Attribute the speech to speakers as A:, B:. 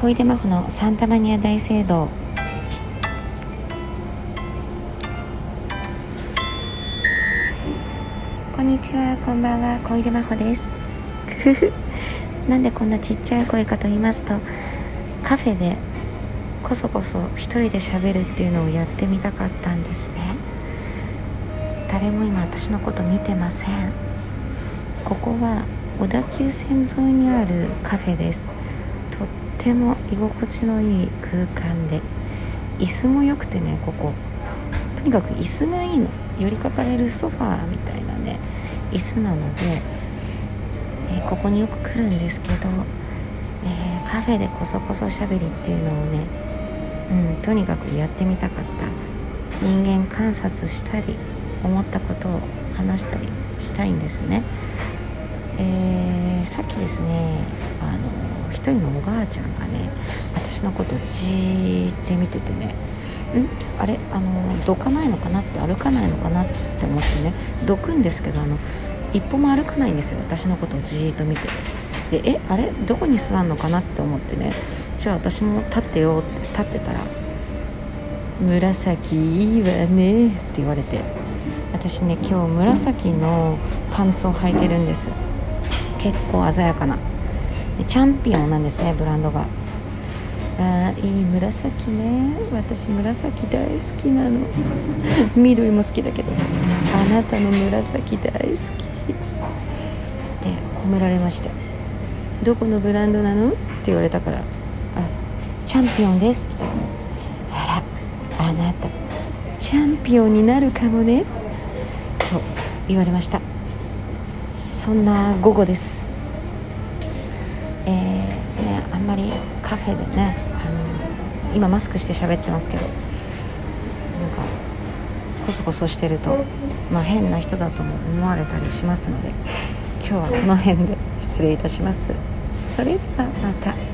A: 小出真帆のサンタマニア大聖堂。こんにちはこんばんは小出真帆です。なんでこんなちっちゃい声かと言いますとカフェでこそこそ一人で喋るっていうのをやってみたかったんですね。誰も今私のこと見てません。ここは小田急線沿いにあるカフェです。ても居心地のいい空間で椅子も良くてねここ。とにかく椅子がいいの。寄りかかれるソファーみたいなね椅子なので、えここによく来るんですけど、えー、カフェでこそこそしゃべりっていうのをね、うん、とにかくやってみたかった。人間観察したり思ったことを話したりしたいんですね。えー、さっきですねあの人のおばあちゃんがね私のことじーって見ててねん？あれ？あのどかないのかなって歩かないのかなって思ってねどくんですけどあの一歩も歩かないんですよ。私のことをじーっと見て。でえ？あれ？どこに座るのかなって思ってね。じゃあ私も立ってよって立ってたら「紫いいわね」って言われて。私ね今日紫のパンツを履いてるんです。結構鮮やかな。チャンピオンなんですねブランドが。あいい紫ね。私紫大好きなの。緑も好きだけど。あなたの紫大好き。って褒められまして。どこのブランドなの？って言われたから。あチャンピオンですって。言ったらあらあなたチャンピオンになるかもね。と言われました。そんな午後です。えー、ねあんまりカフェでねあの今マスクして喋ってますけどなんかこそこそしてると、まあ、変な人だとも思われたりしますので今日はこの辺で失礼いたしますそれではまた。